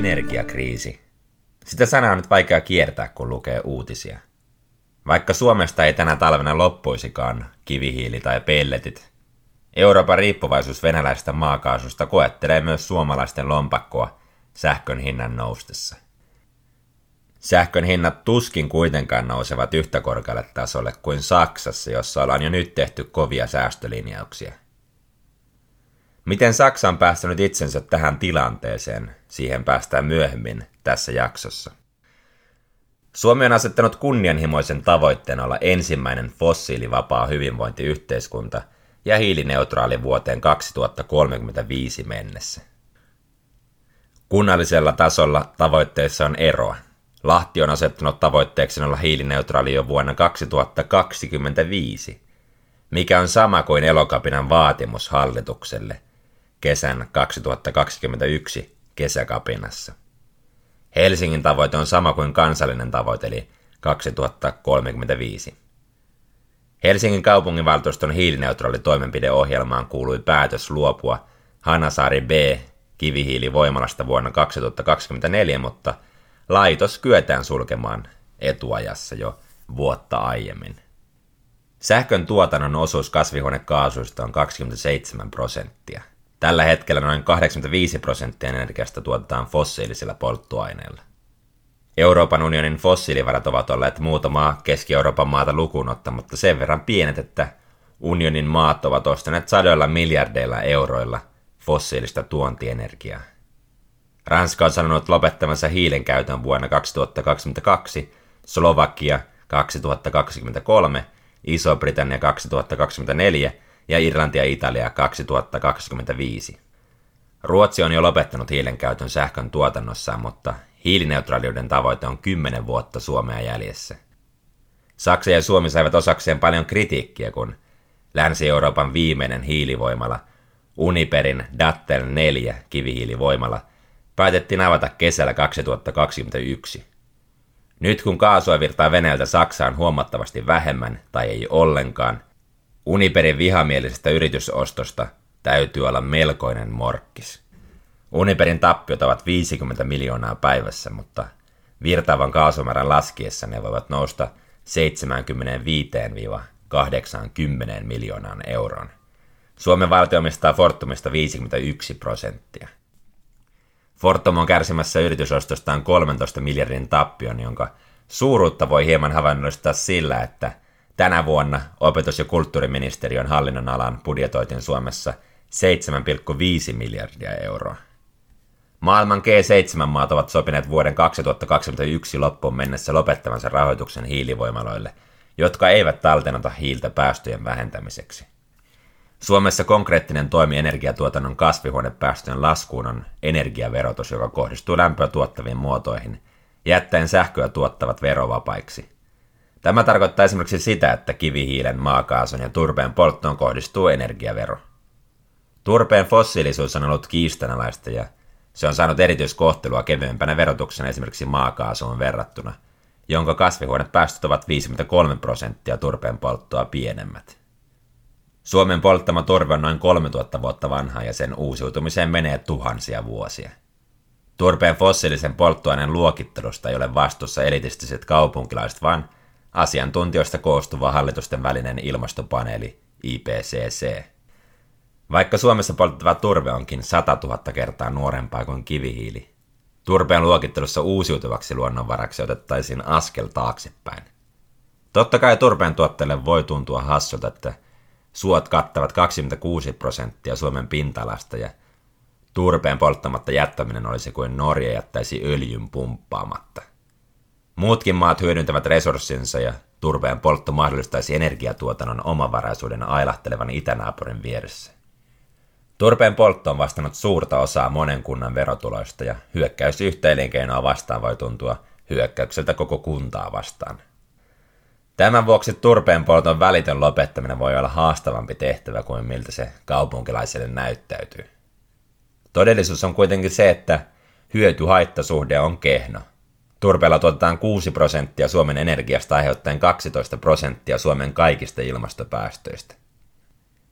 Energiakriisi. Sitä sanaa on nyt vaikea kiertää, kun lukee uutisia. Vaikka Suomesta ei tänä talvena loppuisikaan kivihiili tai pelletit, Euroopan riippuvaisuus venäläisestä maakaasusta koettelee myös suomalaisten lompakkoa sähkön hinnan noustessa. Sähkön hinnat tuskin kuitenkaan nousevat yhtä korkealle tasolle kuin Saksassa, jossa ollaan jo nyt tehty kovia säästölinjauksia. Miten Saksa on päästänyt itsensä tähän tilanteeseen, siihen päästään myöhemmin tässä jaksossa. Suomi on asettanut kunnianhimoisen tavoitteen olla ensimmäinen fossiilivapaa hyvinvointiyhteiskunta ja hiilineutraali vuoteen 2035 mennessä. Kunnallisella tasolla tavoitteessa on eroa. Lahti on asettanut tavoitteeksi olla hiilineutraali jo vuonna 2025, mikä on sama kuin elokapinan vaatimus hallitukselle kesän 2021 kesäkapinassa. Helsingin tavoite on sama kuin kansallinen tavoite, eli 2035. Helsingin kaupunginvaltuuston hiilineutraali toimenpideohjelmaan kuului päätös luopua Hanasaari B kivihiilivoimalasta vuonna 2024, mutta laitos kyetään sulkemaan etuajassa jo vuotta aiemmin. Sähkön tuotannon osuus kasvihuonekaasuista on 27 prosenttia. Tällä hetkellä noin 85 prosenttia energiasta tuotetaan fossiilisilla polttoaineilla. Euroopan unionin fossiilivarat ovat olleet muutamaa Keski-Euroopan maata lukuun ottamatta sen verran pienet, että unionin maat ovat ostaneet sadoilla miljardeilla euroilla fossiilista tuontienergiaa. Ranska on sanonut lopettamansa hiilen käytön vuonna 2022, Slovakia 2023, Iso-Britannia 2024 ja Irlanti ja Italia 2025. Ruotsi on jo lopettanut hiilen käytön sähkön tuotannossaan, mutta hiilineutraaliuden tavoite on 10 vuotta Suomea jäljessä. Saksa ja Suomi saivat osakseen paljon kritiikkiä, kun Länsi-Euroopan viimeinen hiilivoimala, Uniperin Dattel 4 kivihiilivoimala, päätettiin avata kesällä 2021. Nyt kun kaasua virtaa Venäjältä Saksaan huomattavasti vähemmän tai ei ollenkaan, Uniperin vihamielisestä yritysostosta täytyy olla melkoinen morkkis. Uniperin tappiot ovat 50 miljoonaa päivässä, mutta virtaavan kaasumäärän laskiessa ne voivat nousta 75-80 miljoonaan euroon. Suomen valtio omistaa Fortumista 51 prosenttia. Fortum on kärsimässä yritysostostaan 13 miljardin tappion, jonka suuruutta voi hieman havainnollistaa sillä, että tänä vuonna opetus- ja kulttuuriministeriön hallinnonalan budjetoitin Suomessa 7,5 miljardia euroa. Maailman G7-maat ovat sopineet vuoden 2021 loppuun mennessä lopettavansa rahoituksen hiilivoimaloille, jotka eivät talteenota hiiltä päästöjen vähentämiseksi. Suomessa konkreettinen toimi energiatuotannon kasvihuonepäästöjen laskuun on energiaverotus, joka kohdistuu lämpöä tuottaviin muotoihin, jättäen sähköä tuottavat verovapaiksi. Tämä tarkoittaa esimerkiksi sitä, että kivihiilen, maakaasun ja turpeen polttoon kohdistuu energiavero. Turpeen fossiilisuus on ollut kiistanalaista ja se on saanut erityiskohtelua kevyempänä verotuksena esimerkiksi maakaasuun verrattuna, jonka kasvihuonepäästöt ovat 53 prosenttia turpeen polttoa pienemmät. Suomen polttama turve on noin 3000 vuotta vanha ja sen uusiutumiseen menee tuhansia vuosia. Turpeen fossiilisen polttoaineen luokittelusta ei ole vastuussa elitistiset kaupunkilaiset, vaan asiantuntijoista koostuva hallitusten välinen ilmastopaneeli IPCC. Vaikka Suomessa poltettava turve onkin 100 000 kertaa nuorempaa kuin kivihiili, turpeen luokittelussa uusiutuvaksi luonnonvaraksi otettaisiin askel taaksepäin. Totta kai turpeen tuotteelle voi tuntua hassulta, että suot kattavat 26 prosenttia Suomen pinta-alasta ja turpeen polttamatta jättäminen olisi kuin Norja jättäisi öljyn pumppaamatta. Muutkin maat hyödyntävät resurssinsa ja turpeen poltto mahdollistaisi energiatuotannon omavaraisuuden ailahtelevan itänaapurin vieressä. Turpeen poltto on vastannut suurta osaa monen kunnan verotuloista ja hyökkäys yhtä vastaan voi tuntua hyökkäykseltä koko kuntaa vastaan. Tämän vuoksi turpeen polton välitön lopettaminen voi olla haastavampi tehtävä kuin miltä se kaupunkilaiselle näyttäytyy. Todellisuus on kuitenkin se, että hyöty-haittasuhde on kehno. Turpeella tuotetaan 6 prosenttia Suomen energiasta aiheuttaen 12 prosenttia Suomen kaikista ilmastopäästöistä.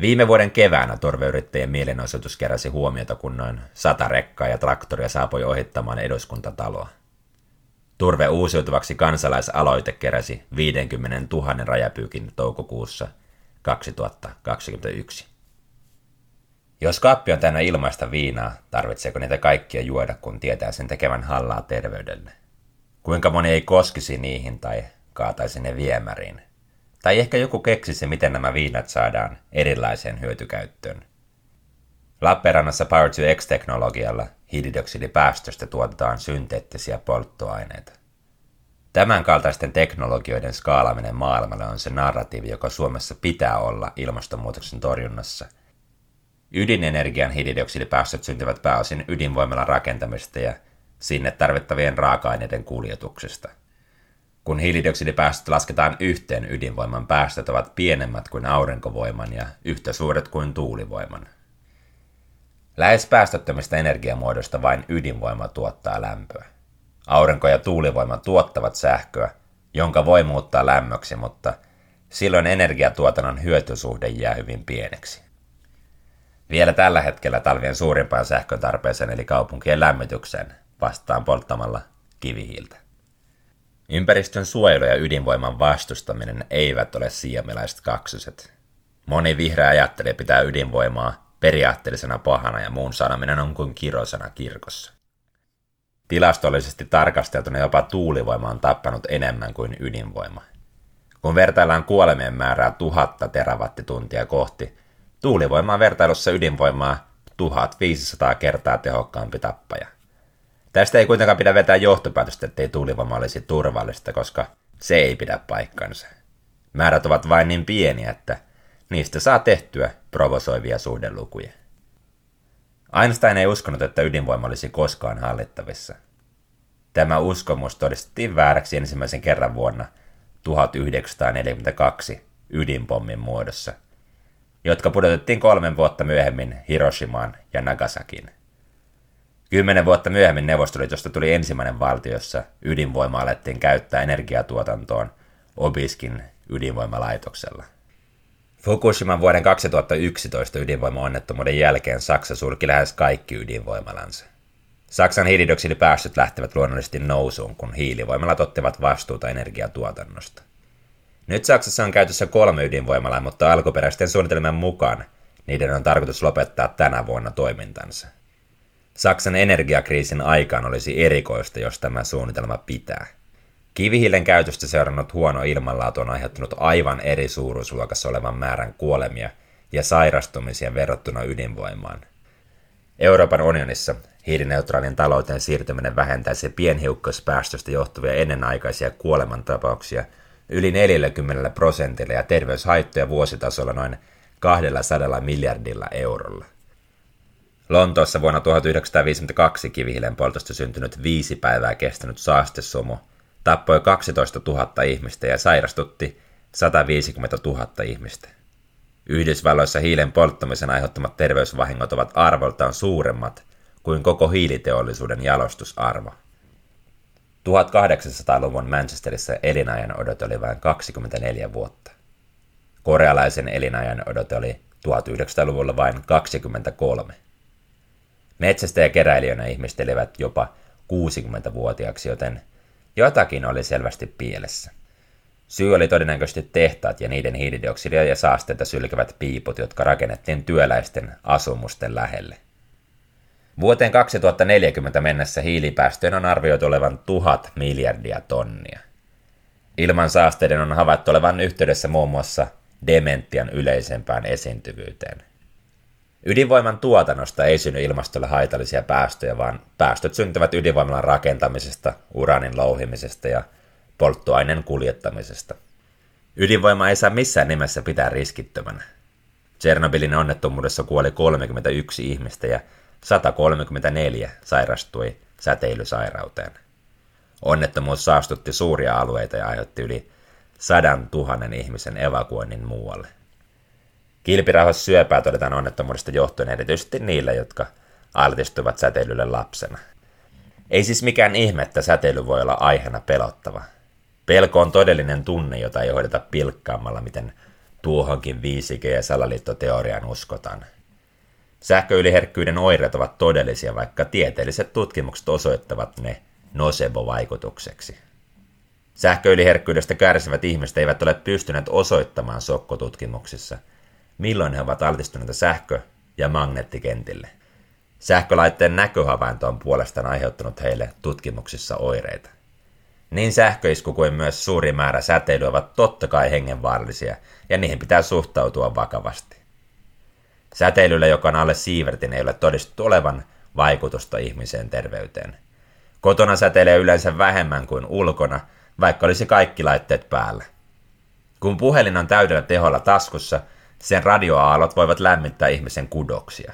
Viime vuoden keväänä torveyrittäjien mielenosoitus keräsi huomiota, kun noin sata rekkaa ja traktoria saapui ohittamaan eduskuntataloa. Turve uusiutuvaksi kansalaisaloite keräsi 50 000 rajapyykin toukokuussa 2021. Jos kappi on täynnä ilmaista viinaa, tarvitseeko niitä kaikkia juoda, kun tietää sen tekevän hallaa terveydelle? Kuinka moni ei koskisi niihin tai kaataisi ne viemäriin? Tai ehkä joku keksisi, miten nämä viinat saadaan erilaiseen hyötykäyttöön. Lappeenrannassa Power to X-teknologialla hiilidioksidipäästöstä tuotetaan synteettisiä polttoaineita. Tämän kaltaisten teknologioiden skaalaminen maailmalle on se narratiivi, joka Suomessa pitää olla ilmastonmuutoksen torjunnassa. Ydinenergian hiilidioksidipäästöt syntyvät pääosin ydinvoimalan rakentamista ja sinne tarvittavien raaka-aineiden kuljetuksesta – kun hiilidioksidipäästöt lasketaan yhteen, ydinvoiman päästöt ovat pienemmät kuin aurinkovoiman ja yhtä suuret kuin tuulivoiman. Lähes päästöttömistä energiamuodoista vain ydinvoima tuottaa lämpöä. Aurinko ja tuulivoima tuottavat sähköä, jonka voi muuttaa lämmöksi, mutta silloin energiatuotannon hyötysuhde jää hyvin pieneksi. Vielä tällä hetkellä talvien suurimpaan sähkön tarpeeseen eli kaupunkien lämmitykseen vastaan polttamalla kivihiiltä. Ympäristön suojelu ja ydinvoiman vastustaminen eivät ole siemeläiset kaksoset. Moni vihreä ajattelee pitää ydinvoimaa periaatteellisena pahana ja muun sanominen on kuin kirosana kirkossa. Tilastollisesti tarkasteltuna jopa tuulivoima on tappanut enemmän kuin ydinvoima. Kun vertaillaan kuolemien määrää tuhatta terawattituntia kohti, tuulivoima on vertailussa ydinvoimaa 1500 kertaa tehokkaampi tappaja. Tästä ei kuitenkaan pidä vetää johtopäätöstä, ettei tuulivoima olisi turvallista, koska se ei pidä paikkansa. Määrät ovat vain niin pieniä, että niistä saa tehtyä provosoivia suhdelukuja. Einstein ei uskonut, että ydinvoima olisi koskaan hallittavissa. Tämä uskomus todistettiin vääräksi ensimmäisen kerran vuonna 1942 ydinpommin muodossa, jotka pudotettiin kolmen vuotta myöhemmin Hiroshimaan ja Nagasakin. Kymmenen vuotta myöhemmin Neuvostoliitosta tuli ensimmäinen valtio, jossa ydinvoima alettiin käyttää energiatuotantoon Obiskin ydinvoimalaitoksella. Fukushiman vuoden 2011 ydinvoimaonnettomuuden jälkeen Saksa sulki lähes kaikki ydinvoimalansa. Saksan hiilidioksidipäästöt lähtevät luonnollisesti nousuun, kun hiilivoimalat ottivat vastuuta energiatuotannosta. Nyt Saksassa on käytössä kolme ydinvoimalaa, mutta alkuperäisten suunnitelmien mukaan niiden on tarkoitus lopettaa tänä vuonna toimintansa. Saksan energiakriisin aikaan olisi erikoista, jos tämä suunnitelma pitää. Kivihiilen käytöstä seurannut huono ilmanlaatu on aiheuttanut aivan eri suuruusluokassa olevan määrän kuolemia ja sairastumisia verrattuna ydinvoimaan. Euroopan unionissa hiilineutraalin talouteen siirtyminen vähentäisi pienhiukkaspäästöstä johtuvia ennenaikaisia kuolemantapauksia yli 40 prosentilla ja terveyshaittoja vuositasolla noin 200 miljardilla eurolla. Lontoossa vuonna 1952 kivihiilen poltosta syntynyt viisi päivää kestänyt saastesumu tappoi 12 000 ihmistä ja sairastutti 150 000 ihmistä. Yhdysvalloissa hiilen polttamisen aiheuttamat terveysvahingot ovat arvoltaan suuremmat kuin koko hiiliteollisuuden jalostusarvo. 1800-luvun Manchesterissa elinajan odote oli vain 24 vuotta. Korealaisen elinajan odote oli 1900-luvulla vain 23. Metsästäjäkeräilijöinä ihmistelivät jopa 60-vuotiaaksi, joten jotakin oli selvästi pielessä. Syy oli todennäköisesti tehtaat ja niiden hiilidioksidia ja saasteita sylkevät piiput, jotka rakennettiin työläisten asumusten lähelle. Vuoteen 2040 mennessä hiilipäästöjen on arvioitu olevan tuhat miljardia tonnia. Ilman saasteiden on havaittu olevan yhteydessä muun muassa dementian yleisempään esiintyvyyteen – Ydinvoiman tuotannosta ei synny ilmastolle haitallisia päästöjä, vaan päästöt syntyvät ydinvoimalan rakentamisesta, uranin louhimisesta ja polttoaineen kuljettamisesta. Ydinvoima ei saa missään nimessä pitää riskittömänä. Tsernobylin onnettomuudessa kuoli 31 ihmistä ja 134 sairastui säteilysairauteen. Onnettomuus saastutti suuria alueita ja aiheutti yli sadan tuhannen ihmisen evakuoinnin muualle. Kilpirauhassyöpää todetaan onnettomuudesta johtuen erityisesti niillä, jotka altistuvat säteilylle lapsena. Ei siis mikään ihme, että säteily voi olla aiheena pelottava. Pelko on todellinen tunne, jota ei hoideta pilkkaamalla, miten Tuohonkin 5G- ja salaliittoteoriaan uskotaan. Sähköyliherkkyyden oireet ovat todellisia, vaikka tieteelliset tutkimukset osoittavat ne nocebo-vaikutukseksi. Sähköyliherkkyydestä kärsivät ihmiset eivät ole pystyneet osoittamaan sokkotutkimuksissa, milloin he ovat altistuneita sähkö- ja magneettikentille. Sähkölaitteen näköhavainto on puolestaan aiheuttanut heille tutkimuksissa oireita. Niin sähköisku kuin myös suuri määrä säteilyä ovat totta kai hengenvaarallisia, ja niihin pitää suhtautua vakavasti. Säteilyllä, joka on alle siivertin, ei ole todistettu olevan vaikutusta ihmiseen terveyteen. Kotona säteilee yleensä vähemmän kuin ulkona, vaikka olisi kaikki laitteet päällä. Kun puhelin on täydellä teholla taskussa, sen radioaallot voivat lämmittää ihmisen kudoksia.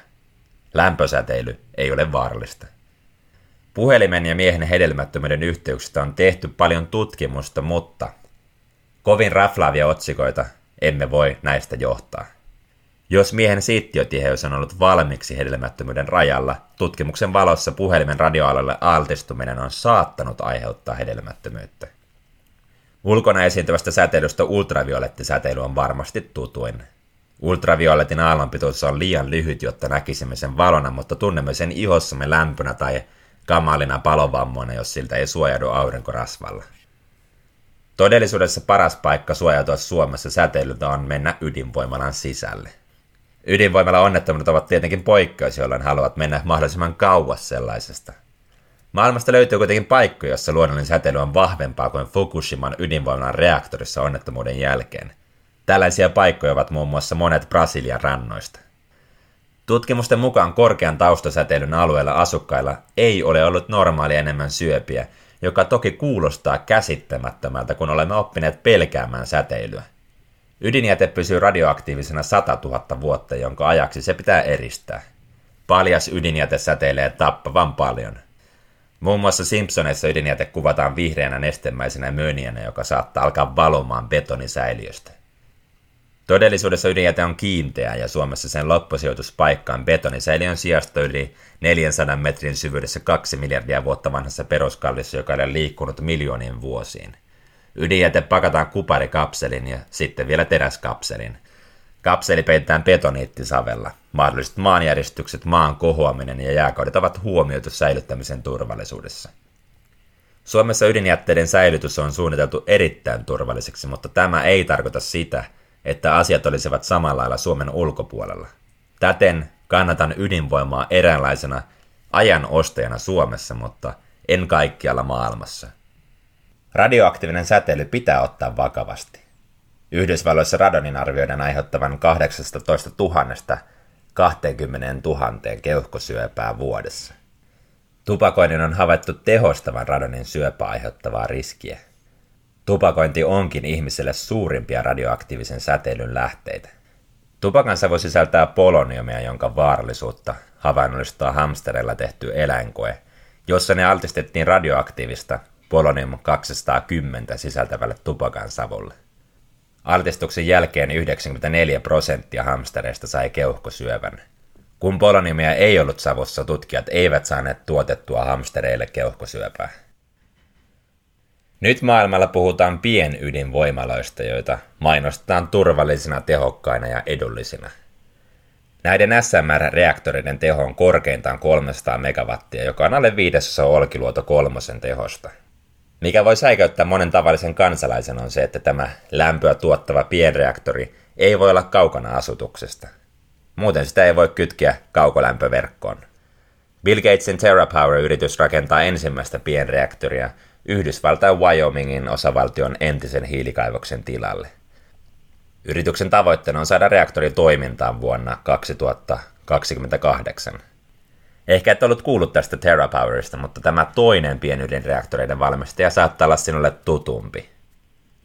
Lämpösäteily ei ole vaarallista. Puhelimen ja miehen hedelmättömyyden yhteyksistä on tehty paljon tutkimusta, mutta kovin raflaavia otsikoita emme voi näistä johtaa. Jos miehen siittiötiheys on ollut valmiiksi hedelmättömyyden rajalla, tutkimuksen valossa puhelimen radioalalle altistuminen on saattanut aiheuttaa hedelmättömyyttä. Ulkona esiintyvästä säteilystä ultraviolettisäteily on varmasti tutuin. Ultravioletin aallonpituus on liian lyhyt, jotta näkisimme sen valona, mutta tunnemme sen ihossamme lämpönä tai kamalina palovammoina, jos siltä ei suojaudu aurinkorasvalla. Todellisuudessa paras paikka suojautua Suomessa säteilyltä on mennä ydinvoimalan sisälle. Ydinvoimalla onnettomuudet ovat tietenkin poikkeus, jolloin haluat mennä mahdollisimman kauas sellaisesta. Maailmasta löytyy kuitenkin paikkoja, jossa luonnollinen säteily on vahvempaa kuin Fukushiman ydinvoimalan reaktorissa onnettomuuden jälkeen. Tällaisia paikkoja ovat muun muassa monet Brasilian rannoista. Tutkimusten mukaan korkean taustasäteilyn alueella asukkailla ei ole ollut normaali enemmän syöpiä, joka toki kuulostaa käsittämättömältä, kun olemme oppineet pelkäämään säteilyä. Ydinjäte pysyy radioaktiivisena 100 000 vuotta, jonka ajaksi se pitää eristää. Paljas ydinjäte säteilee tappavan paljon. Muun muassa Simpsoneissa ydinjäte kuvataan vihreänä nestemäisenä möniänä, joka saattaa alkaa valomaan betonisäiliöstä. Todellisuudessa ydinjäte on kiinteä ja Suomessa sen loppusijoituspaikka on betonisäiliön sijasta yli 400 metrin syvyydessä 2 miljardia vuotta vanhassa peruskallissa, joka ole liikkunut miljoonien vuosiin. Ydinjäte pakataan kuparikapselin ja sitten vielä teräskapselin. Kapseli peitetään betoniittisavella. Mahdolliset maanjäristykset, maan kohoaminen ja jääkaudet ovat huomioitu säilyttämisen turvallisuudessa. Suomessa ydinjätteiden säilytys on suunniteltu erittäin turvalliseksi, mutta tämä ei tarkoita sitä, että asiat olisivat samalla lailla Suomen ulkopuolella. Täten kannatan ydinvoimaa eräänlaisena ajan ostajana Suomessa, mutta en kaikkialla maailmassa. Radioaktiivinen säteily pitää ottaa vakavasti. Yhdysvalloissa radonin arvioidaan aiheuttavan 18 000 20 000 keuhkosyöpää vuodessa. Tupakoinnin on havaittu tehostavan radonin syöpää aiheuttavaa riskiä. Tupakointi onkin ihmiselle suurimpia radioaktiivisen säteilyn lähteitä. Tupakan savu sisältää poloniumia, jonka vaarallisuutta havainnollistaa hamstereilla tehty eläinkoe, jossa ne altistettiin radioaktiivista polonium 210 sisältävälle tupakan savulle. Altistuksen jälkeen 94 prosenttia hamstereista sai keuhkosyövän. Kun poloniumia ei ollut savussa, tutkijat eivät saaneet tuotettua hamstereille keuhkosyöpää. Nyt maailmalla puhutaan pienydinvoimaloista, joita mainostetaan turvallisina, tehokkaina ja edullisina. Näiden SMR-reaktoreiden teho on korkeintaan 300 megawattia, joka on alle viidesosa Olkiluoto kolmosen tehosta. Mikä voi säikäyttää monen tavallisen kansalaisen on se, että tämä lämpöä tuottava pienreaktori ei voi olla kaukana asutuksesta. Muuten sitä ei voi kytkeä kaukolämpöverkkoon. Bill Gatesin TerraPower-yritys rakentaa ensimmäistä pienreaktoria Yhdysvaltain Wyomingin osavaltion entisen hiilikaivoksen tilalle. Yrityksen tavoitteena on saada reaktori toimintaan vuonna 2028. Ehkä et ollut kuullut tästä TerraPowerista, mutta tämä toinen pienydinreaktoreiden valmistaja saattaa olla sinulle tutumpi.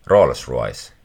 Rolls-Royce.